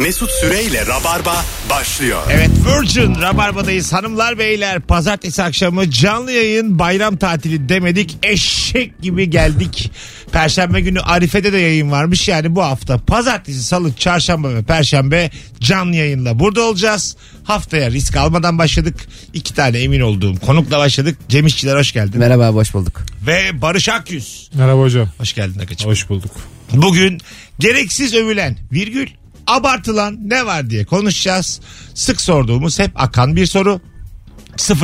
Mesut Süreyle Rabarba başlıyor. Evet Virgin Rabarba'dayız hanımlar beyler. Pazartesi akşamı canlı yayın bayram tatili demedik. Eşek gibi geldik. Perşembe günü Arife'de de yayın varmış. Yani bu hafta pazartesi, salı, çarşamba ve perşembe canlı yayınla burada olacağız. Haftaya risk almadan başladık. İki tane emin olduğum konukla başladık. Cem İşçiler hoş geldin. Merhaba hoş bulduk. Ve Barış Akyüz. Merhaba hocam. Hoş geldin Akıcım. Hoş bulduk. Bugün gereksiz övülen virgül abartılan ne var diye konuşacağız. Sık sorduğumuz hep akan bir soru.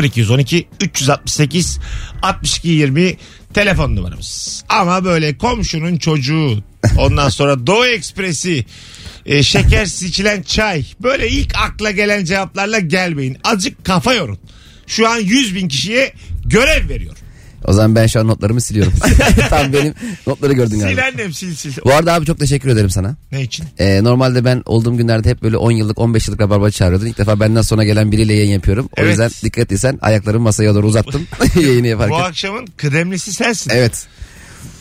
0212 368 62 20 telefon numaramız. Ama böyle komşunun çocuğu ondan sonra Doğu Ekspresi e, şeker içilen çay böyle ilk akla gelen cevaplarla gelmeyin. Azıcık kafa yorun. Şu an 100 bin kişiye görev veriyor. O zaman ben şu an notlarımı siliyorum. Tam benim notları gördün galiba. Sil annem sil sil. Bu arada abi çok teşekkür ederim sana. Ne için? Ee, normalde ben olduğum günlerde hep böyle 10 yıllık 15 yıllık rabarba çağırıyordun. İlk defa benden sonra gelen biriyle yayın yapıyorum. O Evet. yüzden dikkat etsen ayaklarımı masaya doğru uzattım yayını Bu yaparken. akşamın kıdemlisi sensin. Evet.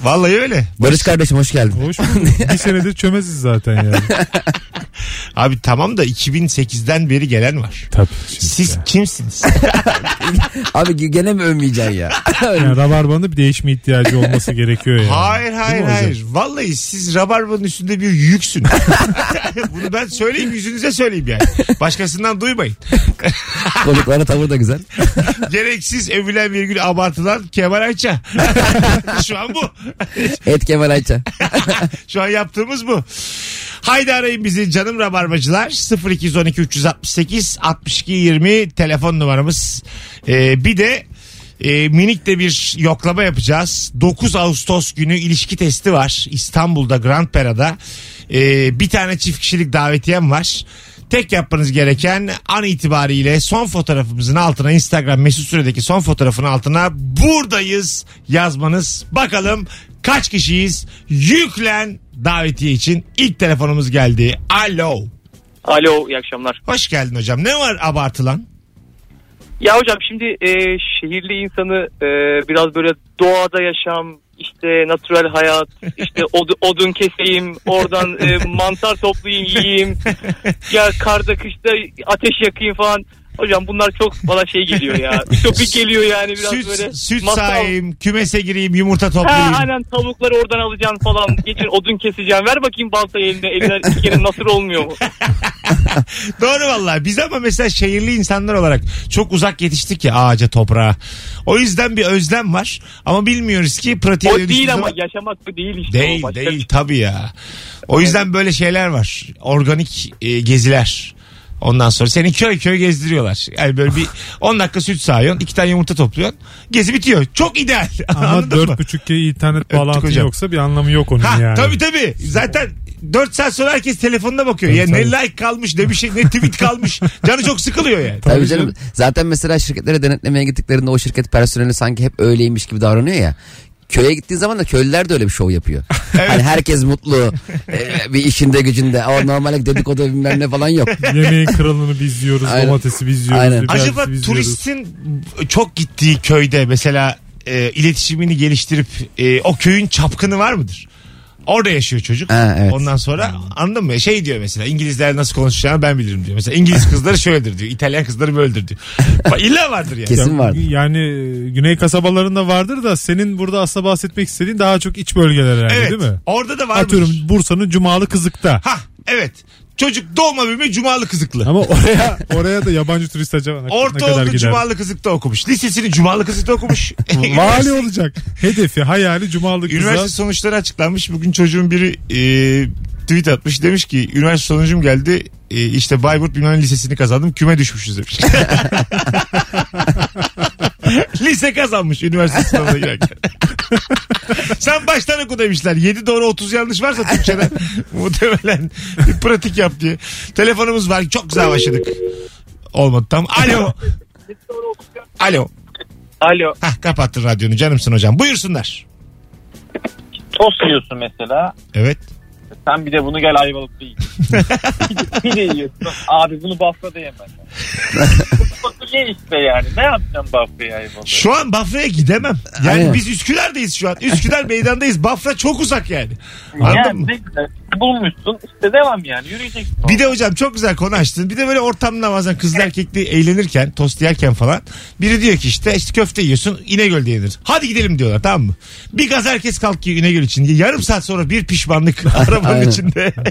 Vallahi öyle. Barış kardeşim hoş geldin. Hoş bulduk. bir senedir çömeziz zaten yani. Abi tamam da 2008'den beri gelen var. Tabii. şimdi Siz ya. kimsiniz? Abi gene mi övmeyeceksin ya? Yani Rabarba'nın bir değişme ihtiyacı olması gerekiyor yani. hayır hayır hocam? hayır. Vallahi siz rabarbanın üstünde bir yüksün. Bunu ben söyleyeyim yüzünüze söyleyeyim yani. Başkasından duymayın. Konuklara tavır da güzel. Gereksiz övülen virgül abartılan Kemal Ayça. Şu an bu. Et Kemal Ayça. Şu an yaptığımız bu. Haydi arayın bizi canım rabarbacılar 0212 368 62 20 telefon numaramız. Ee, bir de e, minik de bir yoklama yapacağız. 9 Ağustos günü ilişki testi var İstanbul'da Grand Pera'da. Ee, bir tane çift kişilik davetiyem var. Tek yapmanız gereken an itibariyle son fotoğrafımızın altına Instagram mesut süredeki son fotoğrafın altına buradayız yazmanız. Bakalım kaç kişiyiz? Yüklen davetiye için ilk telefonumuz geldi. Alo. Alo iyi akşamlar. Hoş geldin hocam. Ne var abartılan? Ya hocam şimdi e, şehirli insanı e, biraz böyle doğada yaşam işte natürel hayat işte od- odun keseyim oradan e, mantar toplayayım yiyeyim ya karda kışta ateş yakayım falan. Hocam bunlar çok bana şey geliyor ya. Ütopik geliyor yani biraz süt böyle. süt masal. sağayım, kümese gireyim, yumurta Ha, toplayayım. aynen tavukları oradan alacaksın falan. Geçin odun keseceğim. Ver bakayım baltayı eline. Eller iki kere nasır olmuyor mu? Doğru vallahi. Biz ama mesela şehirli insanlar olarak çok uzak yetiştik ya ağaca toprağa. O yüzden bir özlem var. Ama bilmiyoruz ki pratiğe O değil ama zaman- yaşamak bu değil işte. Değil değil şey. tabii ya. O yüzden böyle şeyler var. Organik e, geziler. Ondan sonra seni köy köy gezdiriyorlar. Yani böyle bir 10 dakika süt sağıyorsun. iki tane yumurta topluyorsun. Gezi bitiyor. Çok ideal. Ama Anladın mı? 4.5G internet hocam. yoksa bir anlamı yok onun Ha, yani. Tabii tabii. Zaten 4 saat sonra herkes telefonuna bakıyor. Tabii, ya ne tabii. like kalmış ne bir şey ne tweet kalmış. Canı çok sıkılıyor yani. Tabii canım. Zaten mesela şirketlere denetlemeye gittiklerinde o şirket personeli sanki hep öyleymiş gibi davranıyor ya. Köye gittiğin zaman da köylüler de öyle bir şov yapıyor. Hani herkes mutlu. e, bir işinde gücünde. Ama normalde dedikodu bilmem ne falan yok. Yemeğin kralını biz yiyoruz, Aynen. domatesi biz yiyoruz, Aynen. Acaba biz yiyoruz. turistin çok gittiği köyde mesela e, iletişimini geliştirip e, o köyün çapkını var mıdır? Orada yaşıyor çocuk. Ha, evet. Ondan sonra anladın mı? Şey diyor mesela İngilizler nasıl konuşacağını ben bilirim diyor. Mesela İngiliz kızları şöyledir diyor. İtalyan kızları böyledir diyor. İlla vardır yani. Kesin vardı. Yani e, güney kasabalarında vardır da senin burada aslında bahsetmek istediğin daha çok iç bölgeler yani Evet. değil mi? Orada da var Atıyorum? Bursa'nın Cumalı Kızık'ta. Ha evet. Çocuk doğma büyüme cumalı kızıklı. Ama oraya oraya da yabancı turist acaba ne, Orta kadar oldu gider? Cumalı Kızık'ta okumuş. Lisesini Cumalı Kızık'ta okumuş. Vali olacak. Hedefi, hayali Cumalı Üniversite kıza. sonuçları açıklanmış. Bugün çocuğun biri e, tweet atmış. Demiş ki üniversite sonucum geldi. E, işte Bayburt bilmem ne lisesini kazandım. Küme düşmüşüz demiş. Lise kazanmış üniversite sınavına girerken. Sen baştan oku demişler. 7 doğru 30 yanlış varsa Türkçeden muhtemelen bir pratik yap diye. Telefonumuz var. Çok güzel başladık. Olmadı tam. Alo. Alo. Alo. Hah kapattın radyonu canımsın hocam. Buyursunlar. tost yiyorsun mesela. Evet. Sen bir de bunu gel Ayvalık'ta yiyin. pide, pide yiyorsun. Abi bunu Bafra'da yemem. Bunu ye işte yani. Ne yapacaksın Bafra'ya Ayvalık'ta? Şu an Bafra'ya gidemem. Yani Aynen. biz Üsküdar'dayız şu an. Üsküdar meydandayız. Bafra çok uzak yani. Anladın Yani mı? ne güzel. Bulmuşsun. İşte devam yani yürüyeceksin. Bir de hocam çok güzel konu açtın. Bir de böyle ortamda bazen kızlı erkekli eğlenirken, tost yerken falan. Biri diyor ki işte işte köfte yiyorsun İnegöl'de yenir. Hadi gidelim diyorlar tamam mı? Bir gaz herkes kalkıyor İnegöl için. Yarım saat sonra bir pişmanlık arabanın içinde.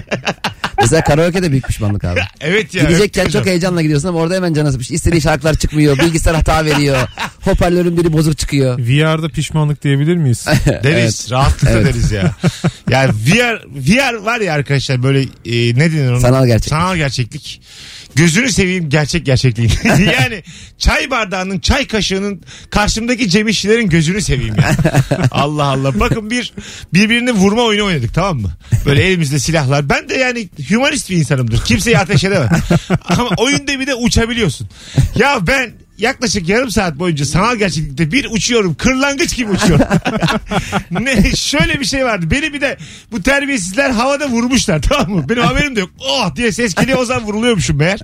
Mesela karaoke de büyük pişmanlık abi. evet ya. Gidecekken evet çok hocam. heyecanla gidiyorsun ama orada hemen canı sıkmış. İstediği şarkılar çıkmıyor. Bilgisayar hata veriyor. Hoparlörün biri bozuk çıkıyor. VR'da pişmanlık diyebilir miyiz? Deriz. Rahatlıkla deriz ya. Yani VR, VR var ya arkadaşlar böyle e, ne denir ona? Sanal gerçeklik. Sanal gerçeklik. Gözünü seveyim gerçek gerçekliğin. yani çay bardağının çay kaşığının karşımdaki Cem İşçilerin gözünü seveyim ya. Allah Allah. Bakın bir birbirini vurma oyunu oynadık tamam mı? Böyle elimizde silahlar. Ben de yani humanist bir insanımdır. Kimseyi ateş edemem. Ama oyunda bir de uçabiliyorsun. Ya ben yaklaşık yarım saat boyunca sanal gerçeklikte bir uçuyorum. Kırlangıç gibi uçuyorum. ne şöyle bir şey vardı. Beni bir de bu terbiyesizler havada vurmuşlar tamam mı? Benim haberim de yok. Oh diye ses geliyor o zaman vuruluyormuşum meğer.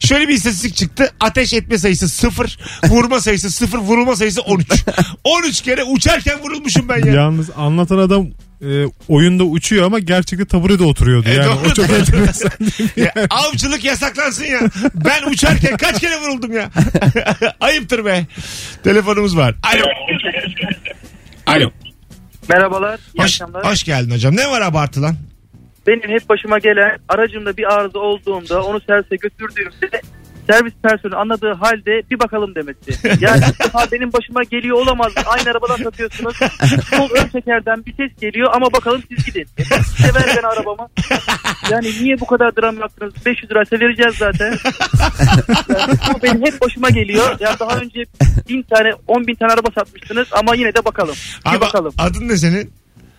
Şöyle bir istatistik çıktı. Ateş etme sayısı sıfır. Vurma sayısı sıfır. Vurulma sayısı 13. 13 kere uçarken vurulmuşum ben ya. Yalnız anlatan adam e, oyunda uçuyor ama gerçekte taburede oturuyordu. E, yani doğru, o çok doğru. enteresan değil? Ya, avcılık yasaklansın ya. Ben uçarken kaç kere vuruldum ya. Ayıptır be. Telefonumuz var. Alo. Alo. Merhabalar. iyi Hoş, akşamlar. hoş geldin hocam. Ne var abartılan? Benim hep başıma gelen aracımda bir arıza olduğunda onu servise götürdüğümde servis personeli anladığı halde bir bakalım demesi. Yani defa benim başıma geliyor olamaz. Aynı arabadan satıyorsunuz. Sol ön tekerden bir ses geliyor ama bakalım siz gidin. E, size ver ben arabamı. Yani niye bu kadar dram yaptınız? 500 liraysa vereceğiz zaten. Yani bu benim hep başıma geliyor. Yani daha önce bin tane 10 bin tane araba satmıştınız ama yine de bakalım. Bir Abi, bakalım. adın ne senin?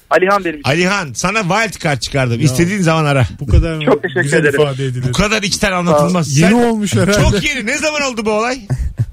Alihan benim için. Alihan sana wild card çıkardım. İstediğin zaman ara. Bu kadar mı Çok teşekkür güzel ederim. ifade edilir. Bu kadar içten anlatılmaz. Yeni Sen- olmuş herhalde. Çok yeni. Ne zaman oldu bu olay?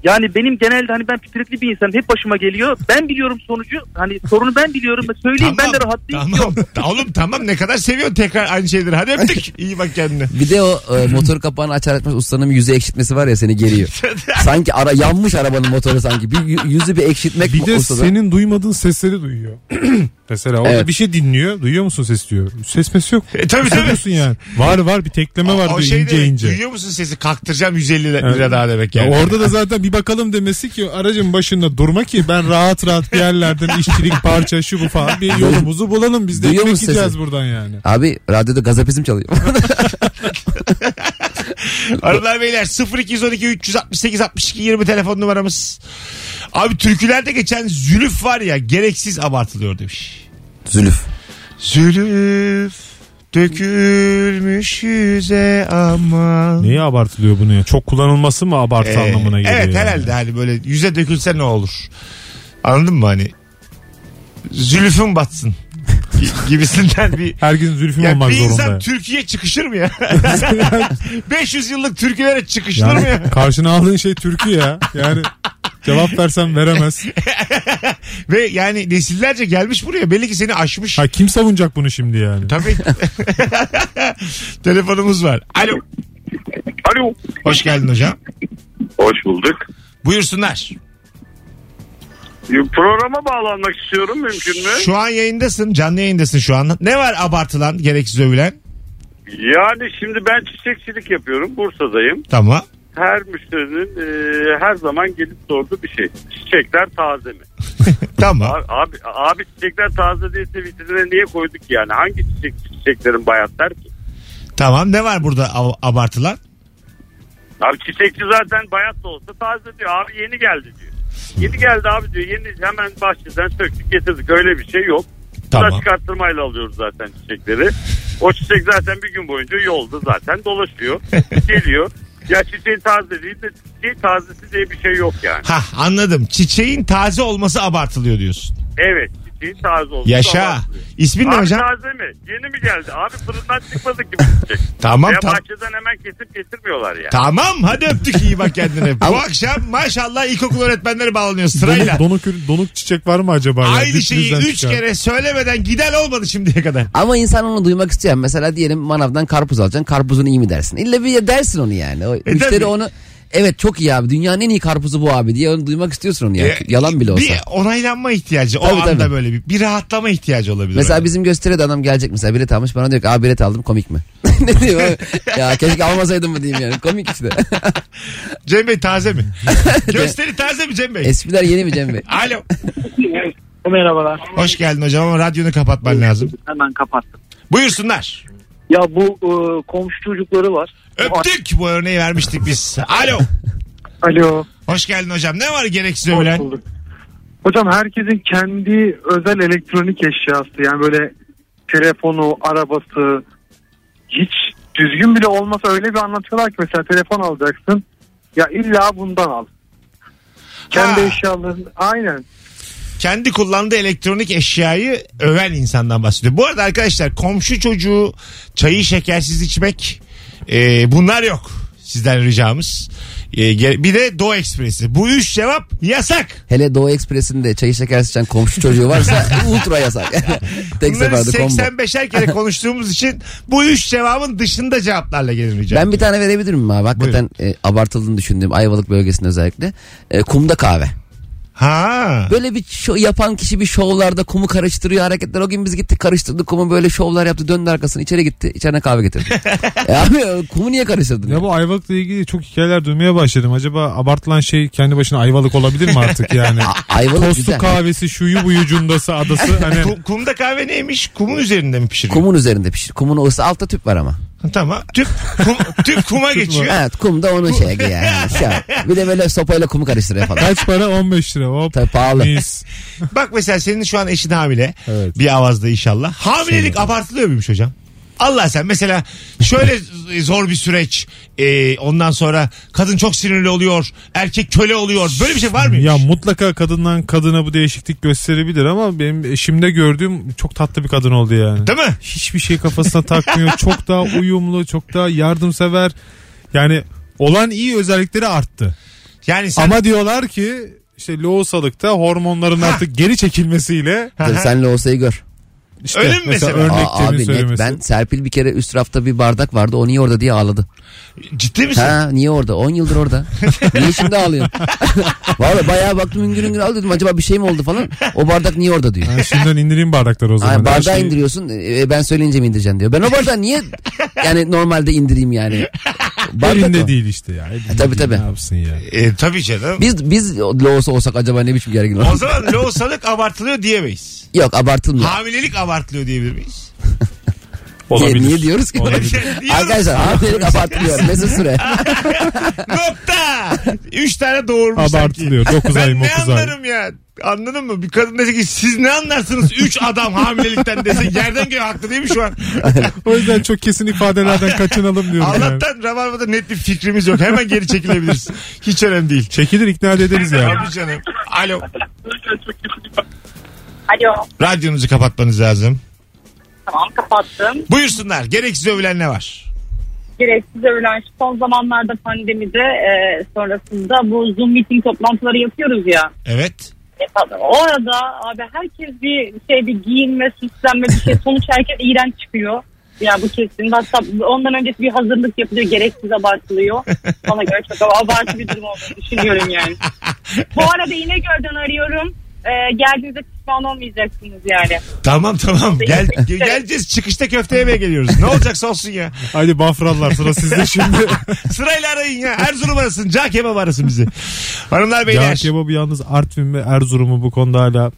Yani benim genelde hani ben pipirikli bir insanım. Hep başıma geliyor. Ben biliyorum sonucu. Hani sorunu ben biliyorum. Söyleyeyim ben de rahatlayayım. Tamam. Oğlum tamam ne kadar seviyorsun tekrar aynı şeyleri. Hadi öptük. İyi bak kendine. Bir de o e, motor kapağını açar açmaz ustanın yüzü ekşitmesi var ya seni geriyor. sanki ara yanmış arabanın motoru sanki. Bir yü- yüzü bir ekşitmek Bir de ustada. senin duymadığın sesleri duyuyor. Mesela orada Evet. Bir şey dinliyor. Duyuyor musun ses diyor. Ses mes yok. E, tabii tabii. Duyuyorsun yani. Var var bir tekleme var o diyor şey ince demek, ince. Duyuyor musun sesi? Kalktıracağım 150 lira Evet. daha demek Ya yani. orada da zaten bir bakalım demesi ki aracın başında durma ki ben rahat rahat bir yerlerden işçilik parça şu bu falan bir yolumuzu bulalım biz de Duyuyor ekmek yiyeceğiz sesi? buradan yani. Abi radyoda gazapizm çalıyor. Arılar beyler 0212 368 62 20 telefon numaramız. Abi türkülerde geçen zülüf var ya gereksiz abartılıyor demiş. Zülüf. Zülüf dökülmüş yüze ama. Neye abartılıyor bunu ya? Çok kullanılması mı abartı Ee, anlamına geliyor? Evet yani? herhalde hani böyle yüze dökülse ne olur? Anladın mı hani? Zülüfün batsın. Gi- gibisinden bir Herkesin zülfüm ya olmak bir insan zorunda. Türkiye çıkışır mı ya? 500 yıllık türkülere çıkışılır mı ya? Yani karşına aldığın şey Türkiye ya. Yani cevap versen veremez. Ve yani nesillerce gelmiş buraya. Belli ki seni aşmış. Ha kim savunacak bunu şimdi yani? Tabii. Telefonumuz var. Alo. Alo. Hoş geldin hocam. Hoş bulduk. Buyursunlar. Programa bağlanmak istiyorum mümkün mü? Şu an yayındasın. Canlı yayındasın şu an. Ne var abartılan, gereksiz övülen? Yani şimdi ben çiçekçilik yapıyorum. Bursa'dayım. Tamam. Her müşterinin e, her zaman gelip sorduğu bir şey. Çiçekler taze mi? Tamam. Abi, abi, abi çiçekler taze değilse vitrine niye koyduk yani? Hangi çiçek çiçeklerin bayat der ki? Tamam. Ne var burada ab- abartılan? Abi çiçekçi zaten bayat da olsa taze diyor. Abi yeni geldi diyor. Yeni geldi abi diyor. Yeni hemen bahçeden söktük getirdik. Öyle bir şey yok. Tamam. Tamam. çıkarttırmayla alıyoruz zaten çiçekleri. O çiçek zaten bir gün boyunca yolda zaten dolaşıyor. Geliyor. Ya çiçeğin taze değil de çiçeğin tazesi diye bir şey yok yani. Ha anladım. Çiçeğin taze olması abartılıyor diyorsun. Evet çiçeğin taze olması Yaşa. İsmin ne Abi hocam? taze mi? Yeni mi geldi? Abi fırından çıkmadı ki bu çiçek. Tamam Ya tamam. bahçeden hemen kesip getirmiyorlar yani. Tamam hadi öptük iyi bak kendine. Bu akşam maşallah ilkokul öğretmenleri bağlanıyor sırayla. Donuk, donuk, donuk çiçek var mı acaba? ya? Aynı şeyi Dipinizden üç çıkan. kere söylemeden giden olmadı şimdiye kadar. Ama insan onu duymak istiyor. Mesela diyelim manavdan karpuz alacaksın. Karpuzun iyi mi dersin? İlla bir dersin onu yani. O müşteri tabii. onu evet çok iyi abi dünyanın en iyi karpuzu bu abi diye onu duymak istiyorsun onu ya. E, Yalan bile olsa. Bir onaylanma ihtiyacı. O Tabii, anda tabii. böyle bir, bir rahatlama ihtiyacı olabilir. Mesela orada. bizim gösteride adam gelecek mesela bilet almış bana diyor ki abi bilet aldım komik mi? ne diyor ya keşke almasaydım mı diyeyim yani komik işte. Cem Bey taze mi? Gösteri taze mi Cem Bey? Espriler yeni mi Cem Bey? Alo. Merhabalar. Hoş geldin hocam ama radyonu kapatman lazım. Hemen kapattım. Buyursunlar. Ya bu e, komşu çocukları var. Öptük bu örneği vermiştik biz. Alo. Alo. Hoş geldin hocam. Ne var gereksiz övülen? Hocam herkesin kendi özel elektronik eşyası yani böyle telefonu, arabası hiç düzgün bile olmasa öyle bir anlatıyorlar ki mesela telefon alacaksın ya illa bundan al. Kendi Ha. eşyaların aynen. kendi kullandığı elektronik eşyayı öven insandan bahsediyor. Bu arada arkadaşlar komşu çocuğu çayı şekersiz içmek e, bunlar yok. Sizden ricamız. E, bir de Doğu Ekspresi. Bu üç cevap yasak. Hele Doğu Ekspresi'nde çayı şeker sıçan komşu çocuğu varsa ultra yasak. Tek Bunları seferde combo. 85'er kere konuştuğumuz için bu üç cevabın dışında cevaplarla gelin rica Ben bir tane verebilir miyim abi? Hakikaten e, abartıldığını düşündüğüm Ayvalık bölgesinde özellikle. E, kumda kahve. Ha. Böyle bir şov, yapan kişi bir şovlarda kumu karıştırıyor hareketler. O gün biz gittik karıştırdık kumu böyle şovlar yaptı döndü arkasını içeri gitti. İçerine kahve getirdi. e abi kumu niye karıştırdın? Ya bu Ayvalık'la ilgili çok hikayeler duymaya başladım. Acaba abartılan şey kendi başına Ayvalık olabilir mi artık yani? Ayvalık Tostu güzel. kahvesi şuyu buyu cundası adası hani Kum- kumda kahve neymiş? Kumun üzerinde mi pişiriyor? Kumun üzerinde pişir. Kumun ısı altta tüp var ama. Tamam. Tüp, kum, tüp kuma geçiyor. Evet kum da onun şeyi yani. Şu. Bir de böyle sopayla kumu karıştırıyor falan. kaç para 15 lira hop. Tabii pahalı. Mis. Bak mesela senin şu an eşin hamile. Evet. Bir avazda inşallah. Hamilelik abartılıyor muymuş hocam? Allah sen mesela şöyle zor bir süreç. Ee, ondan sonra kadın çok sinirli oluyor. Erkek köle oluyor. Böyle bir şey var mıymış? Ya mutlaka kadından kadına bu değişiklik gösterebilir ama benim eşimde gördüğüm çok tatlı bir kadın oldu yani. Değil mi? Hiçbir şey kafasına takmıyor. Çok daha uyumlu, çok daha yardımsever. Yani olan iyi özellikleri arttı. Yani sen Ama diyorlar ki işte lohusalıkta hormonların artık geri çekilmesiyle Sen Loğusa'yı gör. İşte Öyle mi mesela mesela? örnek Aa, abi net söylemesi. ben Serpil bir kere üst rafta bir bardak vardı o niye orada diye ağladı. Ciddi misin? Ha niye orada 10 yıldır orada. niye şimdi ağlıyorsun? Valla bayağı baktım hüngür hüngür al dedim acaba bir şey mi oldu falan. O bardak niye orada diyor. Ha, şimdiden indireyim bardakları o zaman. Her bardağı şey- indiriyorsun e, ben söyleyince mi indireceksin diyor. Ben o bardağı niye yani normalde indireyim yani. Bardak Elinde o. değil işte ya. Elinde E, tabii, değil, tabii. Ne yapsın ya. E, tabii canım. Biz biz loğusa olsak acaba ne biçim gergin O olur? zaman lohusalık abartılıyor diyemeyiz. Yok abartılmıyor. Hamilelik abartılıyor diyebilir miyiz? Niye, niye diyoruz ki? Arkadaşlar hamilelik abartılıyor. Mesut Süre. Nokta. Üç tane doğurmuş Abartılıyor. sanki. Dokuz ben ay, ne dokuz ay. anlarım ya? Anladın mı? Bir kadın dese ki siz ne anlarsınız? Üç adam hamilelikten dese yerden göğe haklı değil mi şu an? O yüzden çok kesin ifadelerden kaçınalım diyorum yani. Allah'tan Rabarba'da net bir fikrimiz yok. Hemen geri çekilebiliriz. Hiç önemli değil. Çekilir ikna ederiz yani. Tabii canım. Alo. Alo. Radyonuzu kapatmanız lazım. Tamam kapattım. Buyursunlar. Gereksiz övülen ne var? Gereksiz övülen şu son zamanlarda pandemide e, sonrasında bu Zoom meeting toplantıları yapıyoruz ya. Evet. E, orada abi herkes bir şey bir giyinme, süslenme bir şey. Sonuç herkes iğrenç çıkıyor. Ya bu kesin. Hatta ondan öncesi bir hazırlık yapılıyor. Gereksiz abartılıyor. Bana göre çok abartı bir durum olduğunu düşünüyorum yani. Bu arada İnegöl'den arıyorum. Ee, geldiğinizde pişman olmayacaksınız yani. Tamam tamam. Gel, geleceğiz. Çıkışta köfte yemeye geliyoruz. Ne olacaksa olsun ya. Hadi bafrallar sıra sizde şimdi. Sırayla arayın ya. Erzurum arasın. Cağ kebap arasın bizi. Hanımlar beyler. Yağ kebabı yalnız Artvin ve Erzurum'u bu konuda hala.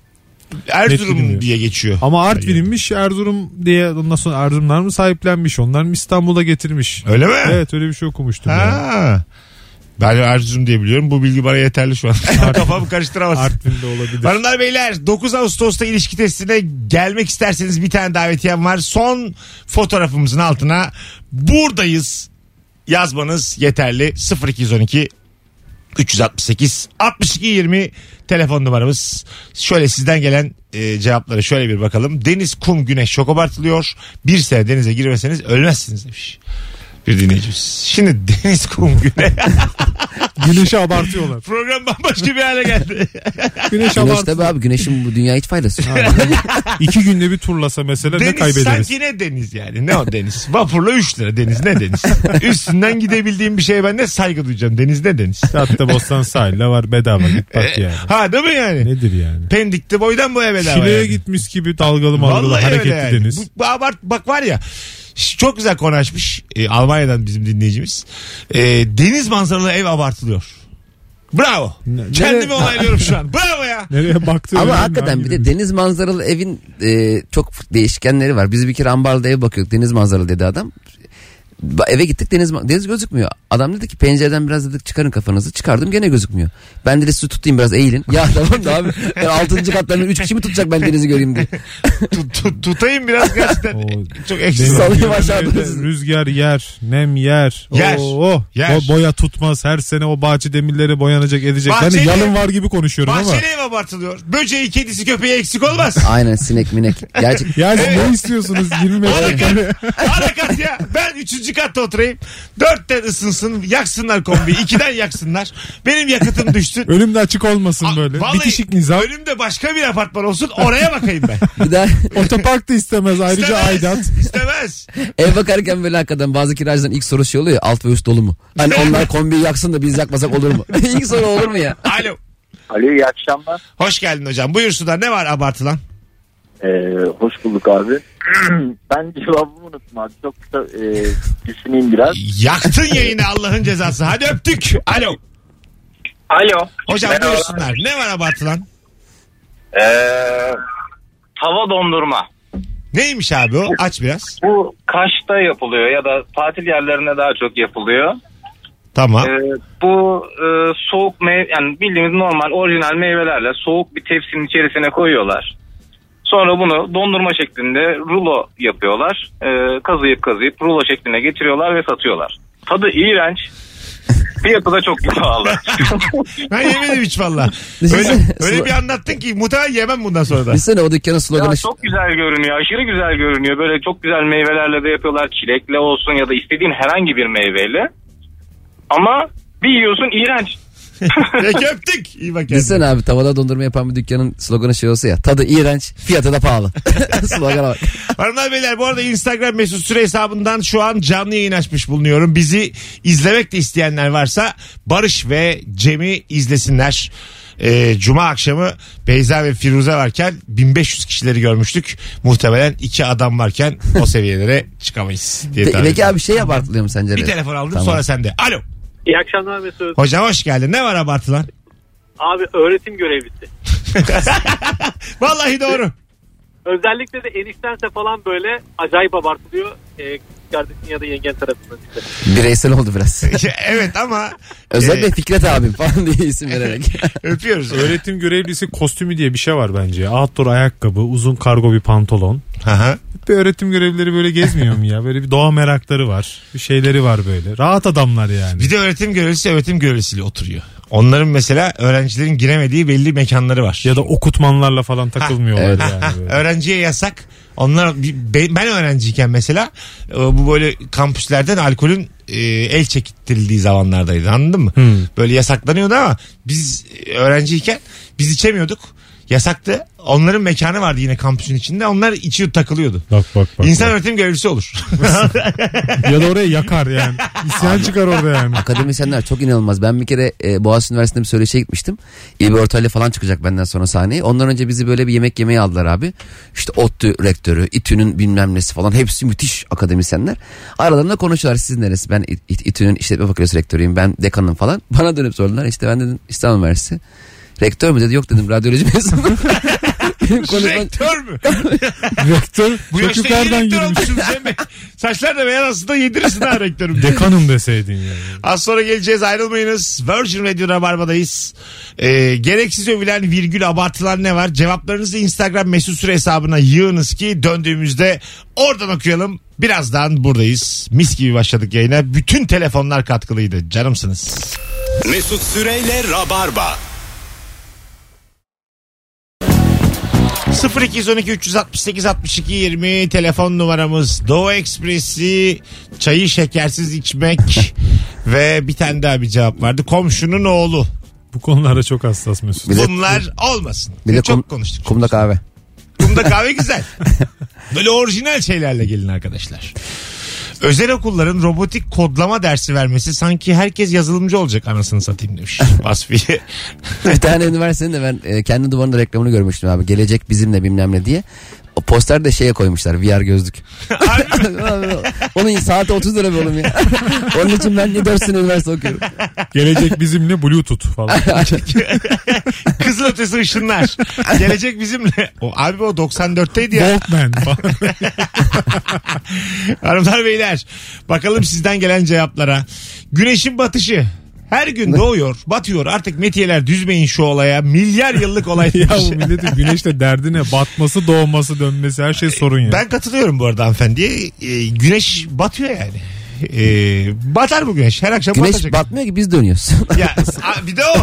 Erzurum diye geçiyor. Ama Artvin'inmiş Erzurum diye ondan sonra Erzurumlar mı sahiplenmiş? Onlar mı İstanbul'a getirmiş? Öyle mi? Evet öyle bir şey okumuştum. ya. Ben Erzurum diye biliyorum. Bu bilgi bana yeterli şu an. Kafamı karıştıramazsın. Artvin'de olabilir. Hanımlar beyler 9 Ağustos'ta ilişki testine gelmek isterseniz bir tane davetiyem var. Son fotoğrafımızın altına buradayız yazmanız yeterli. 0212 368 62 20 telefon numaramız. Şöyle sizden gelen e, cevaplara şöyle bir bakalım. Deniz, kum, güneş çok abartılıyor. Bir sene denize girmeseniz ölmezsiniz demiş. Bir dinleyicimiz. Şimdi deniz, kum, güneş. Güneşi abartıyorlar. Program bambaşka bir hale geldi. Güneş Güneş abartıyor. tabii abi güneşin bu dünya hiç faydası. yok. İki günde bir turlasa mesela ne deniz kaybederiz? sanki ne deniz yani? Ne o deniz? Vapurla 3 lira deniz ne deniz? Üstünden gidebildiğim bir şeye ben ne saygı duyacağım? Deniz ne deniz? Hatta Bostan sahilde var bedava git bak yani. Ha değil mi yani? Nedir yani? Pendik'te boydan boya bedava. Şile'ye yani. gitmiş gibi dalgalı malgalı Vallahi hareketli öyle yani. deniz. Bu, bu abart, bak var ya çok güzel konuşmuş e, Almanya'dan bizim dinleyicimiz. E, deniz manzaralı ev abartılıyor. Bravo. Ne- Kendimi nereye- onaylıyorum şu an. Bravo ya. Nereye baktı? Ama hakikaten bir de deniz manzaralı evin e, çok değişkenleri var. Biz bir kere ambarda ev bakıyorduk deniz manzaralı dedi adam. Eve gittik deniz deniz gözükmüyor. Adam dedi ki pencereden biraz dedik çıkarın kafanızı. Çıkardım gene gözükmüyor. Ben dedi sizi tutayım biraz eğilin. Ya tamam da abi ben 6. kattan 3 kişi mi tutacak ben denizi göreyim diye. Tut- tut- tutayım biraz gerçekten. Çok eksik. Salayım gibi aşağı evde doğru. Rüzgar yer, nem yer. Yer, Oo, yer. O boya tutmaz. Her sene o bahçe demirleri boyanacak edecek. Bahçeli- de yalın var gibi konuşuyorum ama. Bahçeli ev abartılıyor. Böceği, kedisi, köpeği eksik olmaz. Aynen sinek minek. Gerçek Ya siz ne istiyorsunuz 20 metrekare? Harekat ya. Ben üçüncü katta oturayım. Dörtten ısınsın. Yaksınlar kombiyi. ikiden yaksınlar. Benim yakıtım düşsün. Önümde açık olmasın böyle. Vallahi Bitişik nizam. Önümde başka bir apartman olsun. Oraya bakayım ben. bir daha Otopark da istemez ayrıca İstemez. aidat. İstemez. ev bakarken böyle hakikaten bazı kiracıların ilk sorusu şey oluyor ya alt ve üst dolu mu? Hani onlar kombiyi yaksın da biz yakmasak olur mu? ilk soru olur mu ya? Alo. Alo iyi akşamlar. Hoş geldin hocam. Buyursunlar. Ne var abartılan? Ee, hoş bulduk abi. ben cevabımı unuttum abi. Çok kısa e, düşüneyim biraz. Yaktın yayını Allah'ın cezası. Hadi öptük. Alo. Alo. Hocam Merhaba. buyursunlar. Ne var abartılan? Ee, hava dondurma. Neymiş abi o? Aç biraz. Bu Kaş'ta yapılıyor ya da tatil yerlerinde daha çok yapılıyor. Tamam. Ee, bu e, soğuk meyve yani bildiğimiz normal orijinal meyvelerle soğuk bir tepsinin içerisine koyuyorlar. Sonra bunu dondurma şeklinde rulo yapıyorlar. Ee, kazıyıp kazıyıp rulo şekline getiriyorlar ve satıyorlar. Tadı iğrenç. Fiyatı da çok pahalı. Ben yemedim hiç valla. Öyle, öyle bir anlattın ki muhtemelen yemem bundan sonra da. Düşünsene o dükkanın ya sloganı çok güzel görünüyor. Aşırı güzel görünüyor. Böyle çok güzel meyvelerle de yapıyorlar. Çilekle olsun ya da istediğin herhangi bir meyveyle. Ama bir yiyorsun iğrenç. Peki öptük. İyi bak kendine. Düşünsene abi tavada dondurma yapan bir dükkanın sloganı şey olsa ya. Tadı iğrenç, fiyatı da pahalı. Slogana bak. Hanımlar beyler bu arada Instagram mesut süre hesabından şu an canlı yayın açmış bulunuyorum. Bizi izlemek de isteyenler varsa Barış ve Cem'i izlesinler. Ee, Cuma akşamı Beyza ve Firuze varken 1500 kişileri görmüştük. Muhtemelen iki adam varken o seviyelere çıkamayız diye Peki abi şey abartılıyor mu sence? Bir telefon aldım Tamam. sonra sende. Alo. İyi akşamlar Mesut. Hocam hoş geldin. Ne var abartılan? Abi öğretim görevlisi. Vallahi doğru. Özellikle de eniştense falan böyle acayip abartılıyor. Ee, kardeşin ya da yengen tarafından işte. Bireysel oldu biraz. evet ama Özellikle e, Fikret abim falan diye isim vererek. öpüyoruz. Öğretim görevlisi kostümü diye bir şey var bence. Outdoor ayakkabı, uzun kargo bir pantolon. Aha. Bir öğretim görevlileri böyle gezmiyor mu ya? Böyle bir doğa merakları var. Bir şeyleri var böyle. Rahat adamlar yani. Bir de öğretim görevlisi öğretim görevlisiyle oturuyor. Onların mesela öğrencilerin giremediği belli mekanları var. Ya da okutmanlarla falan takılmıyorlar evet. yani. böyle. Öğrenciye yasak. Onlar be- ben öğrenciyken mesela e, bu böyle kampüslerden alkolün e, el çektirildiği zamanlardaydı anladın mı? Hmm. Böyle yasaklanıyordu ama biz e, öğrenciyken biz içemiyorduk. Yasaktı. Onların mekanı vardı yine kampüsün içinde. Onlar içiyor takılıyordu. Bak bak bak. İnsan bak. öğretim görevlisi olur. ya da oraya yakar yani. İsyan çıkar orada yani. Akademisyenler çok inanılmaz. Ben bir kere e, Boğaziçi Üniversitesi'nde bir söyleşiye gitmiştim. İlbi Ortaylı falan çıkacak benden sonra sahneye. Ondan önce bizi böyle bir yemek yemeye aldılar abi. İşte ODTÜ rektörü, İTÜ'nün bilmem nesi falan. Hepsi müthiş akademisyenler. Aralarında konuşuyorlar. Siz neresi? Ben İTÜ'nün işletme fakültesi rektörüyüm. Ben dekanım falan. Bana dönüp sordular. İşte ben dedim İstanbul Üniversitesi. Rektör mü dedi? Yok dedim radyoloji mezunu. Benim. Rektör mü? Rektör Bu çok yaşta yukarıdan iyi rektör Cem Bey. Saçlar da beyaz aslında yedirirsin ha rektörüm. Dekanım deseydin yani. Az sonra geleceğiz ayrılmayınız. Virgin Radio Rabarba'dayız. Ee, gereksiz övülen virgül abartılan ne var? Cevaplarınızı Instagram mesut süre hesabına yığınız ki döndüğümüzde oradan okuyalım. Birazdan buradayız. Mis gibi başladık yayına. Bütün telefonlar katkılıydı. Canımsınız. Mesut Süreyle Rabarba. 0212 368 62 20 telefon numaramız Doğu Ekspresi çayı şekersiz içmek Ve bir tane daha bir cevap vardı. Komşunun oğlu. Bu konulara çok hassas Mesut. Bir de- Bunlar olmasın. Bir de çok kum, konuştuk. kumda kahve. Kumda kahve güzel. Böyle orijinal şeylerle gelin arkadaşlar. Özel okulların robotik kodlama dersi vermesi sanki herkes yazılımcı olacak anasını satayım demiş Vasfiye. bir tane üniversitenin de ben e, kendi duvarında reklamını görmüştüm abi. Gelecek bizimle bilmem ne diye. O poster de şeye koymuşlar VR gözlük. Onun saati 30 lira bir oğlum ya. Onun için ben 4 sene üniversite okuyorum. Gelecek bizimle Bluetooth falan. Kızıl ötesi ışınlar. Gelecek bizimle. O, abi o 94'teydi ya. Walkman falan. Hanımlar beyler bakalım sizden gelen cevaplara. Güneşin batışı. Her gün doğuyor, batıyor. Artık metiyeler düzmeyin şu olaya. Milyar yıllık olay. ya bu milletin güneşte derdine batması doğması dönmesi her şey sorun ya. Ben katılıyorum bu arada hanımefendiye. Ee, güneş batıyor yani. Ee, batar bu güneş. Her akşam Güneş batacak. batmıyor ki biz dönüyoruz. ya, a- bir de o.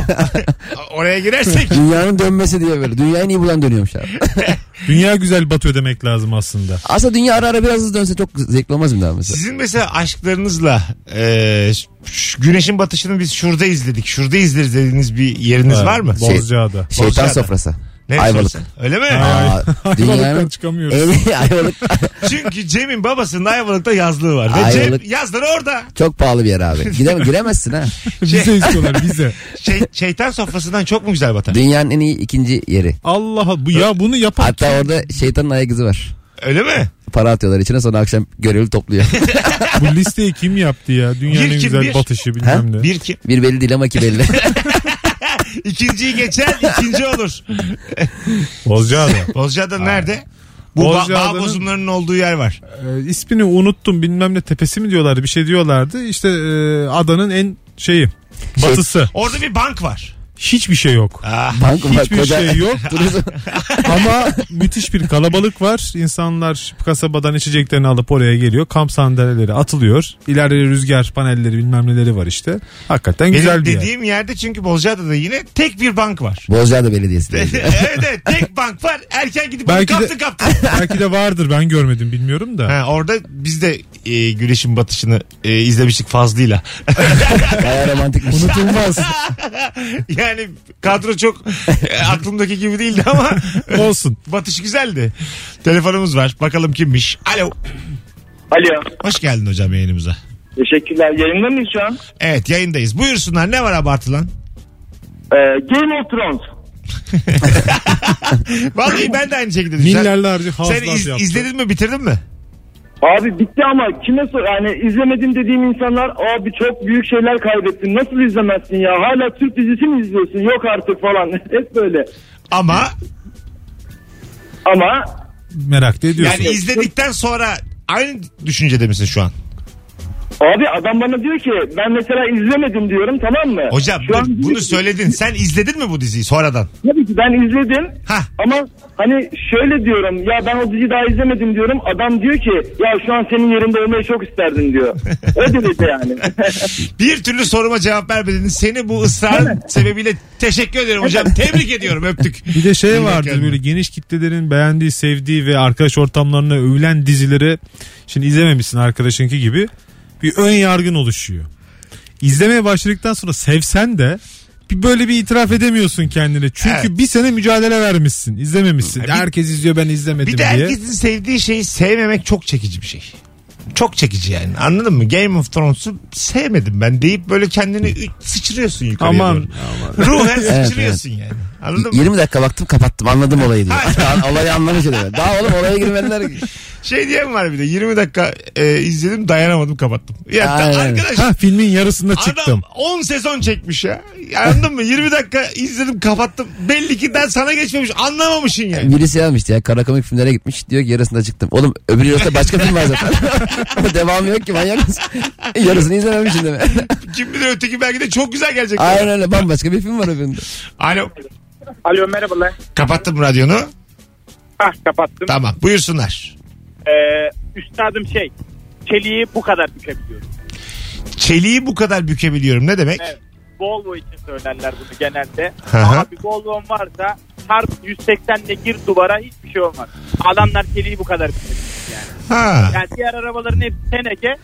Oraya girersek. Dünyanın dönmesi diye böyle. Dünyayı niye bulan dönüyormuş abi. Dünya güzel batıyor demek lazım aslında. Aslında dünya ara ara biraz hızlı dönse çok zevkli olmaz mı daha mesela? Sizin mesela aşklarınızla e, güneşin batışını biz şurada izledik. Şurada izleriz dediğiniz bir yeriniz Ha, var mı? Şey- Bozcaada. Şeytan Bozcaada. sofrası. Ne Ayvalık. Öyle mi? Aa, Ayvalık'tan dünyanın çıkamıyoruz. iyi Ayvalık. Çünkü Cem'in babasının Ayvalık'ta yazlığı var. Ve Ayvalık. Cem yazları orada. Çok pahalı bir yer abi. Gidem giremezsin ha. Vize istiyorlar vize. Şey, şeytan sofrasından çok mu güzel batar? Dünyanın en iyi ikinci yeri. Allah Allah. Bu ya bunu yapan Hatta orada şeytanın ayak izi var. Öyle mi? Para atıyorlar içine sonra akşam görevli topluyor. bu listeyi kim yaptı ya? Dünyanın Bir en kim, güzel bir? batışı bilmem ne. Bir kim? bir belli değil ama ki belli. İkinciyi geçer ikinci olur. Bozcaada. Bozcaada nerede? Bu ba- bağ Bozcaada'nın- bozumlarının olduğu yer var. Ee, ismini unuttum bilmem ne tepesi mi diyorlardı bir şey diyorlardı. İşte e, adanın en şeyi batısı. Orada bir bank var. Hiçbir şey yok. Ah, Bank Hiçbir koca- şey yok. Ama müthiş bir kalabalık var. İnsanlar kasabadan içeceklerini alıp oraya geliyor. Kamp sandalyeleri atılıyor. İleride rüzgar panelleri bilmem neleri var işte. Hakikaten benim güzel bir yer. dediğim yerde çünkü Bozcaada'da yine tek bir bank var. Bozcaada Belediyesi. evet evet tek bank var. Erken gidip Belki Belki de- kaptın kaptın. Belki de vardır ben görmedim bilmiyorum da. Ha, orada biz de e, güneşin batışını e, izlemiştik fazlıyla. Baya romantikmiş. Unutulmaz. Yani kadro çok e, aklımdaki gibi değildi ama Olsun. batış güzeldi. Telefonumuz var. Bakalım kimmiş. Alo. Alo. Hoş geldin hocam yayınımıza. Teşekkürler. Yayında mıyız şu an? Evet yayındayız. Buyursunlar. Ne var abartılan? Ee, Game of Thrones. Vallahi ben de aynı şekilde düşünüyorum. Milyarlarca Sen hasılat iz- izledin mi bitirdin mi? Abi bitti ama kime sor yani izlemedim dediğim insanlar abi çok büyük şeyler kaybettin. Nasıl izlemezsin ya? Hala Türk dizisi mi izliyorsun? Yok artık falan. Hep böyle. Ama ama Merak da ediyorsun. yani izledikten sonra aynı düşüncede misin şu an? Abi adam bana diyor ki ben mesela izlemedim diyorum tamam mı? Hocam Şu an bunu söyledin. Sen izledin mi bu diziyi sonradan? Tabii ki ben izledim Hah. ama hani şöyle diyorum ya ben o diziyi daha izlemedim diyorum adam diyor ki ya şu an senin yerinde olmayı çok isterdim diyor. o derece yani. Bir türlü soruma cevap vermedin. Seni bu ısrarın sebebiyle teşekkür ederim hocam. Tebrik ediyorum öptük. Bir de şey vardır böyle geniş kitlelerin beğendiği, sevdiği ve arkadaş ortamlarına övülen dizileri şimdi izlememişsin arkadaşınki gibi bir ön yargın oluşuyor. İzlemeye başladıktan sonra sevsen de bir böyle bir itiraf edemiyorsun kendine. Çünkü Evet. bir sene mücadele vermişsin. izlememişsin. Bir- Herkes izliyor ben izlemedim Bir de diye. herkesin sevdiği şeyi sevmemek çok çekici bir şey. Çok çekici yani anladın mı? Game of Thrones'u sevmedim ben deyip böyle kendini sıçrıyorsun yukarıya Aman, doğru. Ruhen Evet, sıçrıyorsun yani. Anladın mı? 20 dakika baktım kapattım anladım olayı diyor. olayı anlamış diyor. Daha oğlum olaya girmediler. Şey diyen var bir de 20 dakika e, izledim dayanamadım kapattım. Ya Aynen. arkadaş Ha filmin yarısında çıktım. Adam 10 sezon çekmiş ya. Anladın mı? 20 dakika izledim kapattım. Belli ki den sana geçmemiş. Anlamamışsın yani. Birisi yazmıştı ya kara komik filmlere gitmiş diyor ki yarısında çıktım. Oğlum öbür yarısında başka film var zaten. Devamı yok ki manyak mısın? Yarısını izlememişsin deme. Kim bilir öteki belki de çok güzel gelecek. Aynen öyle bambaşka bir film var öbüründe. Alo. Alo merhabalar. Kapattım radyonu. Hah kapattım. Tamam buyursunlar. Ee, üstadım şey çeliği bu kadar bükebiliyorum. Çeliği bu kadar bükebiliyorum. Ne demek? Evet. Volvo için söylerler bunu genelde. Hı. Abi Volvo'm varsa çarp 180'le gir duvara hiçbir şey olmaz. Adamlar çeliği bu kadar bükebiliyor yani. Ha. Yani diğer arabaların hepsi teneke.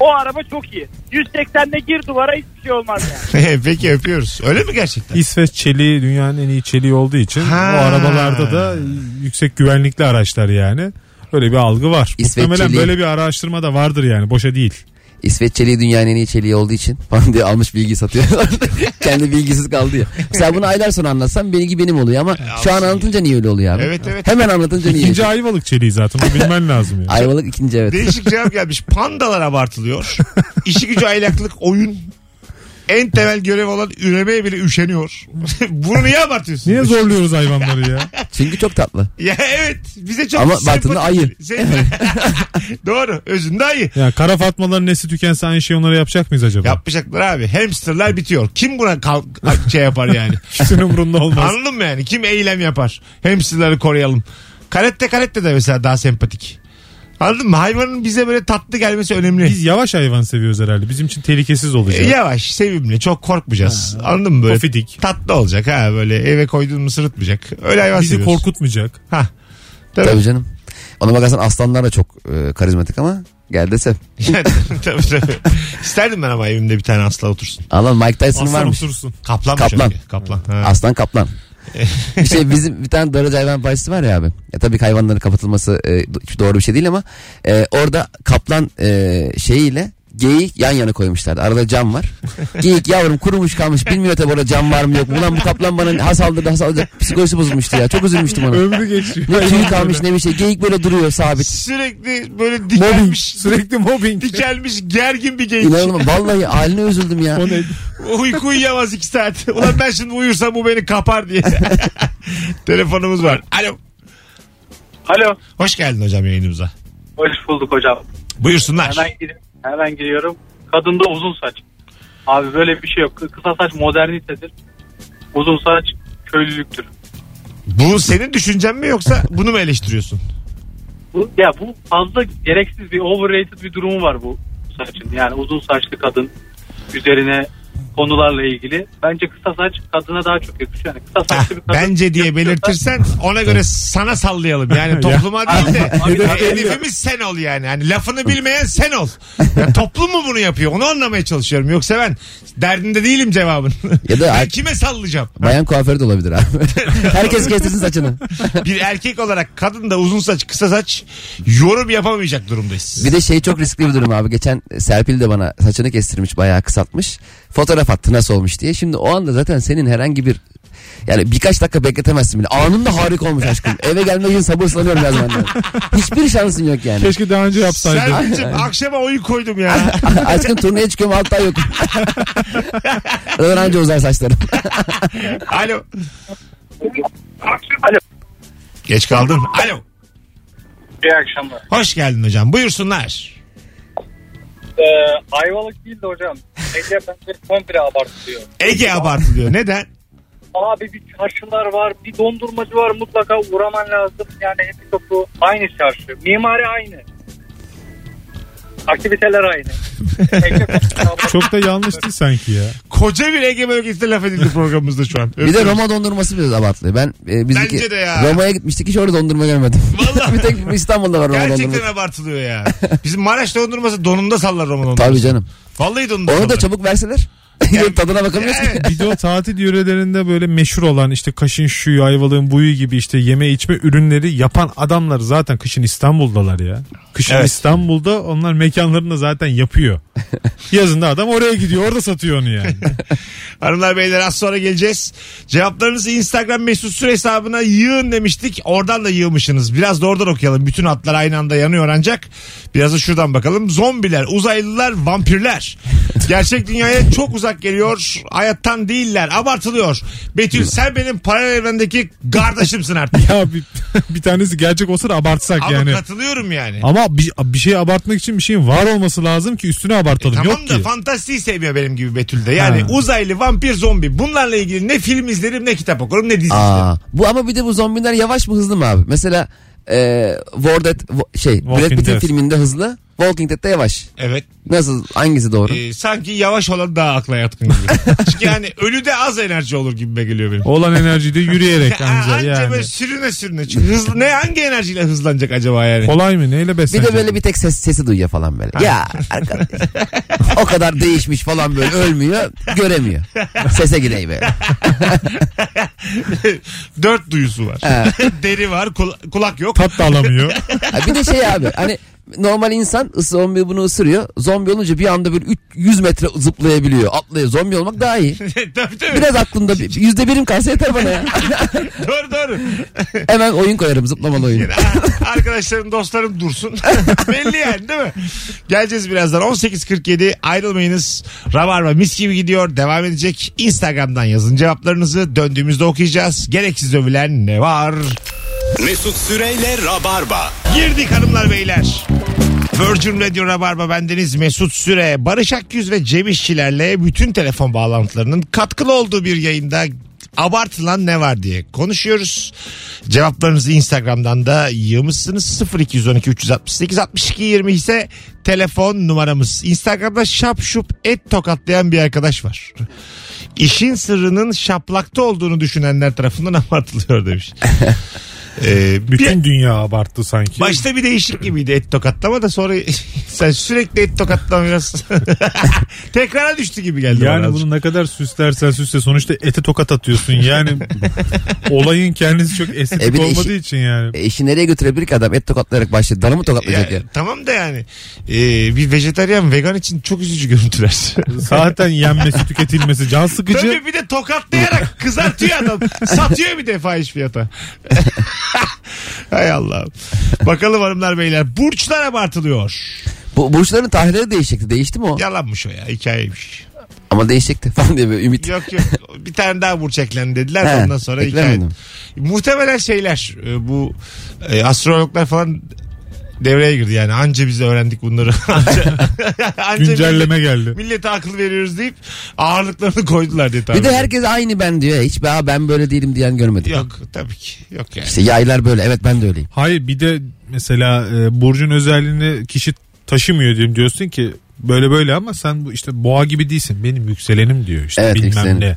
O araba çok iyi. 180'de gir duvara hiçbir şey olmaz yani. Peki öpüyoruz. Öyle mi gerçekten? İsveç çeliği dünyanın en iyi çeliği olduğu için Ha. o arabalarda da yüksek güvenlikli araçlar yani. Öyle bir algı var. Muhtemelen böyle bir araştırma da vardır yani boşa değil. İsveç çeliği dünyanın en iyi çeliği olduğu için falan diye almış bilgi satıyor. Kendi bilgisiz kaldı ya. Mesela bunu aylar sonra anlatsam bilgi benim oluyor ama şu an anlatınca niye öyle oluyor abi? Evet, evet. Hemen anlatınca niye? İkinci ayvalık çeliği zaten onu bilmen lazım yani. Ayvalık ikinci evet. Değişik cevap gelmiş. Pandalar abartılıyor. İşi gücü aylaklık oyun. En temel görev olan üremeye bile üşeniyor. Bunu niye abartıyorsun? Niye zorluyoruz hayvanları ya? Çünkü çok tatlı. Ya evet bize çok Ama sempatik baktığında ayı. Sen- Doğru özünde ayı. Ya kara fatmaların nesli tükense aynı şeyi onlara yapacak mıyız acaba? Yapmayacaklar abi. Hamsterlar bitiyor. Kim buna kalk, şey yapar yani? Kimsenin umurunda olmaz. Anladın mı yani? Kim eylem yapar? Hamsterları koruyalım. Karette karette de mesela daha sempatik. Anladın mı? Hayvanın bize böyle tatlı gelmesi önemli. Biz yavaş hayvan seviyoruz herhalde. Bizim için tehlikesiz olacak. E, Yavaş, sevimli, çok korkmayacağız. Anladın mı böyle? Pofidik. Tatlı olacak ha böyle eve koyduğun mu sırıtmayacak. Öyle hayvan Bizi seviyoruz. korkutmayacak. Ha. Tabii. Tabii canım. Ona bakarsan aslanlar da çok e, karizmatik ama gel desem. tabii tabii. İsterdim ben ama evimde bir tane aslan otursun. Allah Mike Tyson Aslan varmış. otursun. Kaplan mı Kaplan. Kaplan. Ha. Aslan kaplan. Bir şey bizim bir tane darıcı hayvan bahçesi var ya abi. Ya tabii hayvanların kapatılması e, do- doğru bir şey değil ama e, orada kaplan e, şeyiyle geyik yan yana koymuşlardı. Arada cam var. Geyik yavrum kurumuş kalmış. Bilmiyor tabii orada cam var mı yok mu. Ulan bu kaplan bana has aldırdı has aldırdı. Psikolojisi bozulmuştu ya. Çok üzülmüştüm ona. Ömrü geçiyor. Ne tüy kalmış ne bir şey. Geyik böyle duruyor sabit. Sürekli böyle Mobbing. dikelmiş. Sürekli mobbing. Dikelmiş gergin bir genç. İnanılmaz. Vallahi haline üzüldüm ya. O ne? Uyku uyuyamaz iki saat. Ulan ben şimdi uyursam bu beni kapar diye. Telefonumuz var. Alo. Alo. Hoş geldin hocam yayınımıza. Hoş bulduk hocam. Buyursunlar. Hemen, gir- hemen giriyorum. Kadında uzun saç. Abi böyle bir şey yok. Kısa saç modernitedir. Uzun saç köylülüktür. Bu senin düşüncen mi yoksa bunu mu eleştiriyorsun? Bu, ya bu fazla gereksiz bir overrated bir durumu var bu saçın. Yani uzun saçlı kadın üzerine konularla ilgili. Bence kısa saç kadına daha çok yakışıyor. Yani kısa saçlı bir kadın bence diye belirtirsen ona göre sana sallayalım. Yani topluma değil de Abi, abi, hedefimiz sen ol yani. Hani lafını bilmeyen sen ol. Ya toplum mu bunu yapıyor? Onu anlamaya çalışıyorum. Yoksa ben derdinde değilim cevabın. Ya da ben kime sallayacağım? bayan kuaförü de olabilir abi. Herkes kestirsin saçını. Bir erkek olarak kadın da uzun saç kısa saç yorum yapamayacak durumdayız. Bir de şey çok riskli bir durum abi. Geçen Serpil de bana saçını kestirmiş bayağı kısaltmış. Fotoğraf attı nasıl olmuş diye. Şimdi o anda zaten senin herhangi bir yani birkaç dakika bekletemezsin bile. Anında harika olmuş aşkım. Eve gelmek için sabırsızlanıyorum yazmandan. Hiçbir şansın yok yani. Keşke daha önce yapsaydı. Serpil'cim akşama oyun koydum ya. aşkım turneye çıkıyorum altı ay yok. Zaten anca uzar saçlarım. Alo. Alo. Geç kaldın. Alo. İyi akşamlar. Hoş geldin hocam. Buyursunlar. Ee, Ayvalık değil de hocam. Ege bence komple abartılıyor. Ege abartılıyor. Neden? Abi bir çarşılar var, bir dondurmacı var mutlaka uğraman lazım. Yani hep topu aynı çarşı. Mimari aynı. Aktiviteler aynı. Çok da yanlış değil sanki ya. Koca bir Ege bölgesinde laf edildi programımızda şu an. Bir de Roma dondurması biraz abartılıyor. Ben e, bizimki Bence de ya. Roma'ya gitmiştik hiç orada dondurma görmedim. Vallahi. bir tek İstanbul'da var Roma Gerçekten dondurması. abartılıyor ya. Bizim Maraş dondurması donunda sallar Roman dondurması. Tabii canım. Vallahi donunda Onu da sallar. çabuk verseler. Tadına bakamıyoruz ki. Bir de o tatil yörelerinde böyle meşhur olan işte kaşın şuyu, ayvalığın buyu gibi işte yeme içme ürünleri yapan adamlar zaten kışın İstanbul'dalar ya. Kışın Evet. İstanbul'da onlar mekanlarını zaten yapıyor. Yazında adam oraya gidiyor orada satıyor onu yani. Hanımlar beyler az sonra geleceğiz. Cevaplarınızı Instagram mesut süre hesabına yığın demiştik. Oradan da yığmışsınız. Biraz da oradan okuyalım. Bütün hatlar aynı anda yanıyor ancak. Biraz da şuradan bakalım. Zombiler, uzaylılar, vampirler. Gerçek dünyaya çok uzak geliyor. Hayattan değiller. Abartılıyor. Betül sen benim paralel evrendeki kardeşimsin artık. ya bir, bir tanesi gerçek olsa da abartsak Ama yani. katılıyorum yani. Ama bir, bir şey abartmak için bir şeyin var olması lazım ki üstüne abartalım. Tamam Yok da ki. fantastiği sevmiyor benim gibi Betül'de. Yani Ha. uzaylı, vampir, zombi. Bunlarla ilgili ne film izlerim ne kitap okurum ne dizi izlerim. Aa, bu ama bir de bu zombiler yavaş mı hızlı mı abi? Mesela e, War Dead, Wo- şey Brad Walking Pitt'in Dead. filminde hızlı. Walking Dead'de yavaş. Evet. Nasıl hangisi doğru? Ee, sanki yavaş olan daha akla yatkın gibi. Çünkü yani ölüde az enerji olur gibi geliyor benim. Olan enerjiyi de yürüyerek anca anca yani. böyle sürüne sürüne. Çünkü hızlı, ne hangi enerjiyle hızlanacak acaba yani? Kolay mı? Neyle Bir beslenecek? de böyle bir tek ses, sesi duyuyor falan böyle. Ya arkadaş. o kadar değişmiş falan böyle ölmüyor göremiyor. Sese gireyim böyle. Dört duyusu var. Deri var, kula- kulak yok. Tat da alamıyor. Ha, bir de şey abi hani normal insan ısı- zombi bunu ısırıyor. Zombi olunca bir anda böyle 100 metre zıplayabiliyor. Atlıyor. Zombi olmak daha iyi. tabii tabii. Biraz aklımda bir- yüzde birim kalsa yeter bana ya. Doğru doğru. Hemen oyun koyarım zıplamalı oyun. Arkadaşlarım dostlarım dursun. Belli yani değil mi? Geleceğiz birazdan. 18.47 ayrılmayınız. Rabarba mis gibi gidiyor. Devam edecek. Instagram'dan yazın cevaplarınızı. Döndüğümüzde okuyacağız. Gereksiz övülen ne var? Mesut Süreyle Rabarba. Girdik hanımlar beyler. Virgin Radio Rabarba bendeniz Mesut Süre, Barış Akyüz ve Cem İşçilerle bütün telefon bağlantılarının katkılı olduğu bir yayında abartılan ne var diye konuşuyoruz. Cevaplarınızı Instagram'dan da yığmışsınız. 0212 368 62 20 ise telefon numaramız. Instagram'da şap şup et tokatlayan bir arkadaş var. İşin sırrının şaplakta olduğunu düşünenler tarafından abartılıyor demiş. Ee, bir- Bütün dünya abarttı sanki. Başta bir değişik gibiydi et tokatlama da sonra sen sürekli et tokatlama biraz tekrara düştü gibi geldi Yani bunu ne kadar süslersen süsle sonuçta ete tokat atıyorsun. Yani olayın kendisi çok estetik E bir de olmadığı işi- için yani. İşi nereye götürebilir ki adam et tokatlayarak başladı. Danı mı tokatlayacak ya? Ya, tamam da yani e, bir vejetaryen vegan için çok üzücü görüntüler. Zaten yenmesi tüketilmesi can sıkıcı. Tabii bir de tokatlayarak kızartıyor adam. Satıyor bir de fahiş fiyata. Hay Allah'ım. Bakalım hanımlar beyler. Burçlar abartılıyor. Bu burçların tarihleri değişecekti. Değişti mi o? Yalanmış o ya hikayeymiş. Ama değişecekti falan diye böyle ümit. Yok yok bir tane daha burç eklendi dediler He, ondan sonra hikaye. Muhtemelen şeyler e, bu e, astrologlar falan devreye girdi yani anca biz öğrendik bunları. anca, anca Güncelleme millet- geldi. Millete akıl veriyoruz deyip ağırlıklarını koydular diye tahmin Bir de herkes aynı ben diyor. Hiç ben, ben böyle değilim diyen görmedim. Yok tabii ki yok yani. İşte yaylar böyle. Evet ben de öyleyim. Hayır bir de mesela e, burcun özelliğini kişi taşımıyor diyeyim diyorsun ki böyle böyle ama sen bu işte boğa gibi değilsin. Benim yükselenim diyor işte Evet, bilmem yükselenim. ne.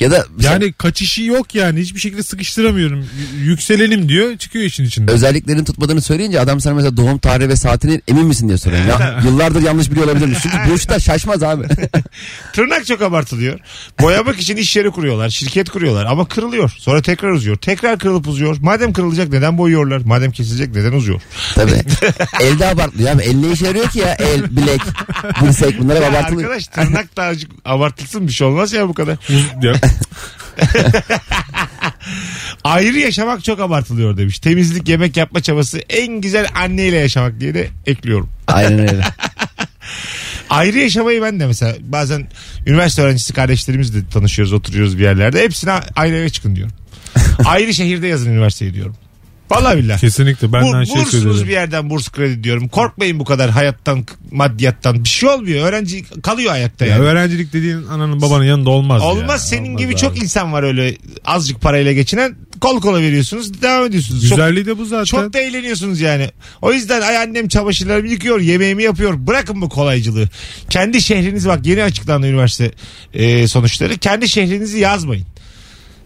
Ya da Yani kaçışı yok yani hiçbir şekilde sıkıştıramıyorum. Y- Yükselenim diyor çıkıyor işin içinden. özelliklerin tutmadığını söyleyince adam sana mesela doğum tarihi ve saatini emin misin diye soruyor. Ya, yıllardır yanlış biliyor olabilirmiş. Çünkü burçta şaşmaz abi. Tırnak çok abartılıyor. Boyamak için iş yeri kuruyorlar, şirket kuruyorlar ama kırılıyor. Sonra tekrar uzuyor. Tekrar kırılıp uzuyor. Madem kırılacak neden boyuyorlar? Madem kesilecek neden uzuyor? Tabii. Elde abartılıyor abi. El ne işe yarıyor ki ya? El, bilek, dirsek bunlar hep Ya abartılıyor. arkadaş tırnak da azıcık abartılsın bir şey olmaz ya bu kadar. Ya, Ayrı yaşamak çok abartılıyor demiş. Temizlik, yemek yapma çabası en güzel anneyle yaşamak diye de ekliyorum. Aynen öyle. Ayrı yaşamayı ben de mesela bazen üniversite öğrencisi kardeşlerimizle tanışıyoruz oturuyoruz bir yerlerde. Hepsine ayrı eve çıkın diyorum. ayrı şehirde yazın üniversiteyi diyorum. Vallahi billahi. kesinlikle ben de Bu, şey söyledim. bir yerden burs kredi diyorum. Korkmayın bu kadar hayattan, maddiyattan. Bir şey olmuyor. Öğrenci kalıyor ayakta Ya yani. öğrencilik dediğin ananın babanın yanında olmaz. Olmaz ya. senin Olmaz gibi abi. çok insan var öyle azıcık parayla geçinen. Kol kola veriyorsunuz devam ediyorsunuz. Çok, Güzelliği de bu zaten. çok da eğleniyorsunuz yani. O yüzden ay annem çamaşırlarımı yıkıyor yemeğimi yapıyor. Bırakın bu kolaycılığı. Kendi şehriniz bak yeni açıklandı üniversite e, sonuçları. Kendi şehrinizi yazmayın.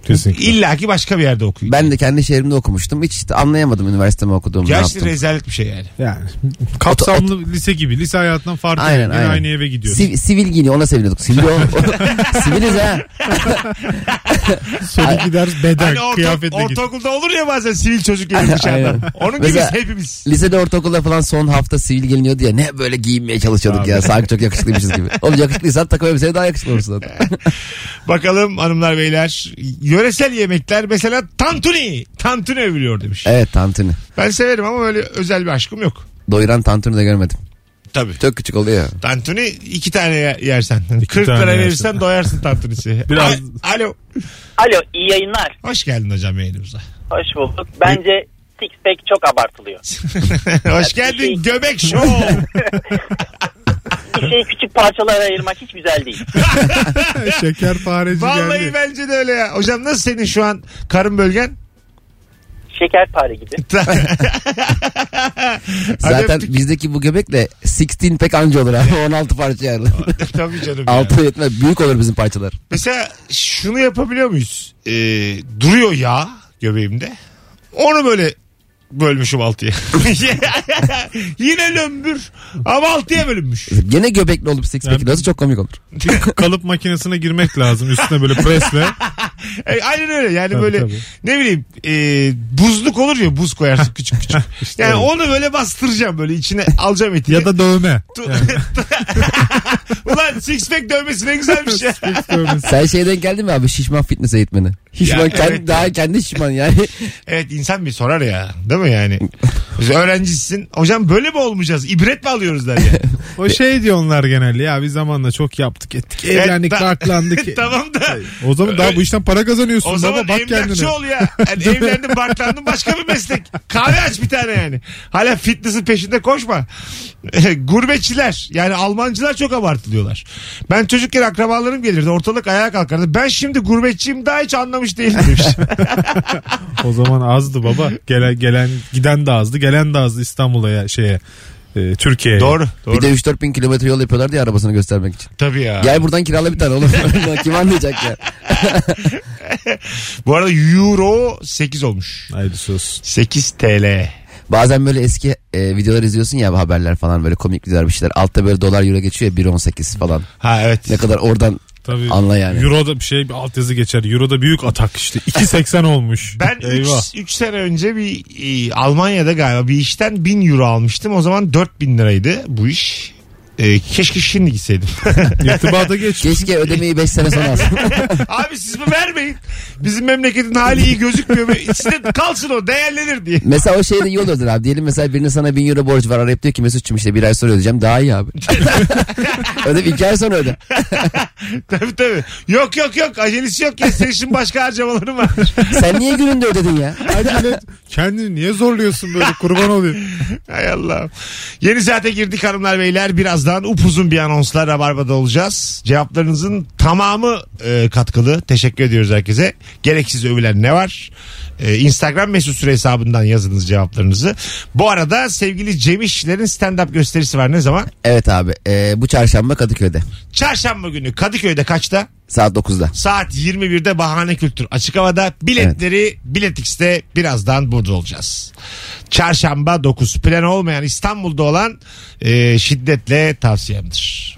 Kesinlikle. İlla ki başka bir yerde okuyun. Ben de kendi şehrimde okumuştum. Hiç işte anlayamadım üniversitemi okuduğumu. ne Gerçi yaptım. rezalet bir şey yani. Yani kapsamlı lise gibi. Lise hayatından farklı. Aynen, Yine aynen. aynı eve gidiyoruz. Siv- sivil giyiniyor ona seviniyorduk. Sivil o. Siviliz ha. Son iki ders beden Hani orta, kıyafetle git. ortaokulda olur ya bazen sivil çocuk gelir dışarıdan. Aynen. Onun Mesela- gibiyiz hepimiz. Lisede ortaokulda falan son hafta sivil giyiniyordu ya. Ne böyle giyinmeye çalışıyorduk ya. Sanki çok yakışıklıymışız gibi. Oğlum yakışıklıysan takım elbiseye daha yakışıklı olursun zaten. Bakalım hanımlar beyler. Yöresel yemekler mesela tantuni. Tantuni övülüyor demiş. evet tantuni. Ben severim ama öyle özel bir aşkım yok. Doyuran tantuni de görmedim. Tabii. Çok küçük oluyor ya. Tantuni iki tane ye- yersen. 40 tane lira yersen. verirsen doyarsın tantunisi. Biraz- A- Alo. Alo iyi yayınlar. Hoş geldin hocam yayınımıza. Hoş bulduk. Bence six pack çok abartılıyor. Hoş geldin Göbek Show. Bir şeyi küçük parçalara ayırmak hiç güzel değil. Şekerpareci Vallahi geldi. bence de öyle ya. Hocam nasıl senin şu an karın bölgen? şekerpare gibi. Zaten öptük. bizdeki bu göbekle 16 pek anca olur abi. 16 parça ayrılır. Tabii canım ya. Altı yetmez. Büyük olur bizim parçalar. Mesela şunu yapabiliyor muyuz? Ee, duruyor yağ göbeğimde. Onu böyle bölmüşüm altıya. Yine lömbür ama altıya bölünmüş. Gene göbekli olup six pack nasıl çok komik olur. Bir kalıp makinesine girmek lazım üstüne böyle presle. E, aynen öyle yani Tabii, böyle tabii. ne bileyim e, buzluk olur ya buz koyarsın küçük küçük. yani öyle. onu böyle bastıracağım böyle içine alacağım eti. Ya da dövme. Ulan six pack dövmesi ne güzelmiş ya. Sen şeyden geldin mi abi şişman fitness eğitmeni? Şişman Ya, kendi, evet. daha kendi şişman yani. evet insan bir sorar ya değil mi yani? Biz öğrencisin. Hocam böyle mi olmayacağız? İbret mi alıyoruz der ya. O şey diyorlar genelde ya bir zamanla çok yaptık ettik evlendik Evet, ta- tamam da o zaman daha bu işten para kazanıyorsun o zaman baba bak kendine. ol ya. Yani evlendin barklandın başka bir meslek. Kahve aç bir tane yani. Hala fitness'in peşinde koşma. Gurbetçiler yani Almancılar çok abartılıyorlar. Ben çocukken akrabalarım gelirdi ortalık ayağa kalkardı. Ben şimdi gurbetçiyim daha hiç anlamış değilim demiş. O zaman azdı baba. Gelen, gelen giden de azdı gelen de azdı İstanbul'a şeye e, Türkiye'ye. doğru doğru. Bir de 3-4 bin kilometre yol yapıyorlardı ya arabasını göstermek için. Tabii ya. Gel buradan kirala bir tane oğlum. Kim anlayacak ya? Bu arada euro 8 olmuş. Haydi sus. 8 TL. Bazen böyle eski e, videolar izliyorsun ya haberler falan böyle komik videolar bir şeyler. Altta böyle dolar euro geçiyor ya 1.18 falan. Ha evet. Ne kadar oradan Tabii. Anla yani. Euro'da bir şey bir altyazı geçer. Euro'da büyük atak işte. 2.80 olmuş. Ben Eyvah. 3 sene önce bir e, Almanya'da galiba bir işten 1000 euro almıştım. O zaman 4000 liraydı bu iş. E, keşke şimdi gitseydim. İrtibata geç. keşke ödemeyi 5 sene sonra alsın. Abi siz mi vermeyin? Bizim memleketin hali iyi gözükmüyor. Size kalsın o değerlenir diye. mesela o şey de iyi olurdur abi. Diyelim mesela birinin sana 1000 euro borç var. Arayıp diyor ki Mesut'cum işte bir ay sonra ödeyeceğim. Daha iyi abi. öde bir iki ay sonra öde. tabii tabii. Yok yok yok acelesi yok ya. Senin için başka harcamalarım var. Sen niye gününde ödedin ya? Acele kendini niye zorluyorsun böyle kurban olayım. Hay Allah. Yeni saate girdik hanımlar beyler. Birazdan upuzun bir anonsla Rabarba'da olacağız. Cevaplarınızın tamamı e, katkılı. Teşekkür ediyoruz herkese. Gereksiz övülen ne var? E, Instagram mesut süre hesabından yazınız cevaplarınızı. Bu arada sevgili Cem İşçilerin stand-up gösterisi var. Ne zaman? Evet abi e, bu çarşamba Kadıköy'de. Çarşamba günü Kadıköy'de kaçta? Saat 9'da. Saat 21'de Bahane Kültür açık havada. Biletleri Bilet X'te birazdan burada olacağız. Çarşamba 9. Plan olmayan İstanbul'da olan e, şiddetle tavsiyemdir.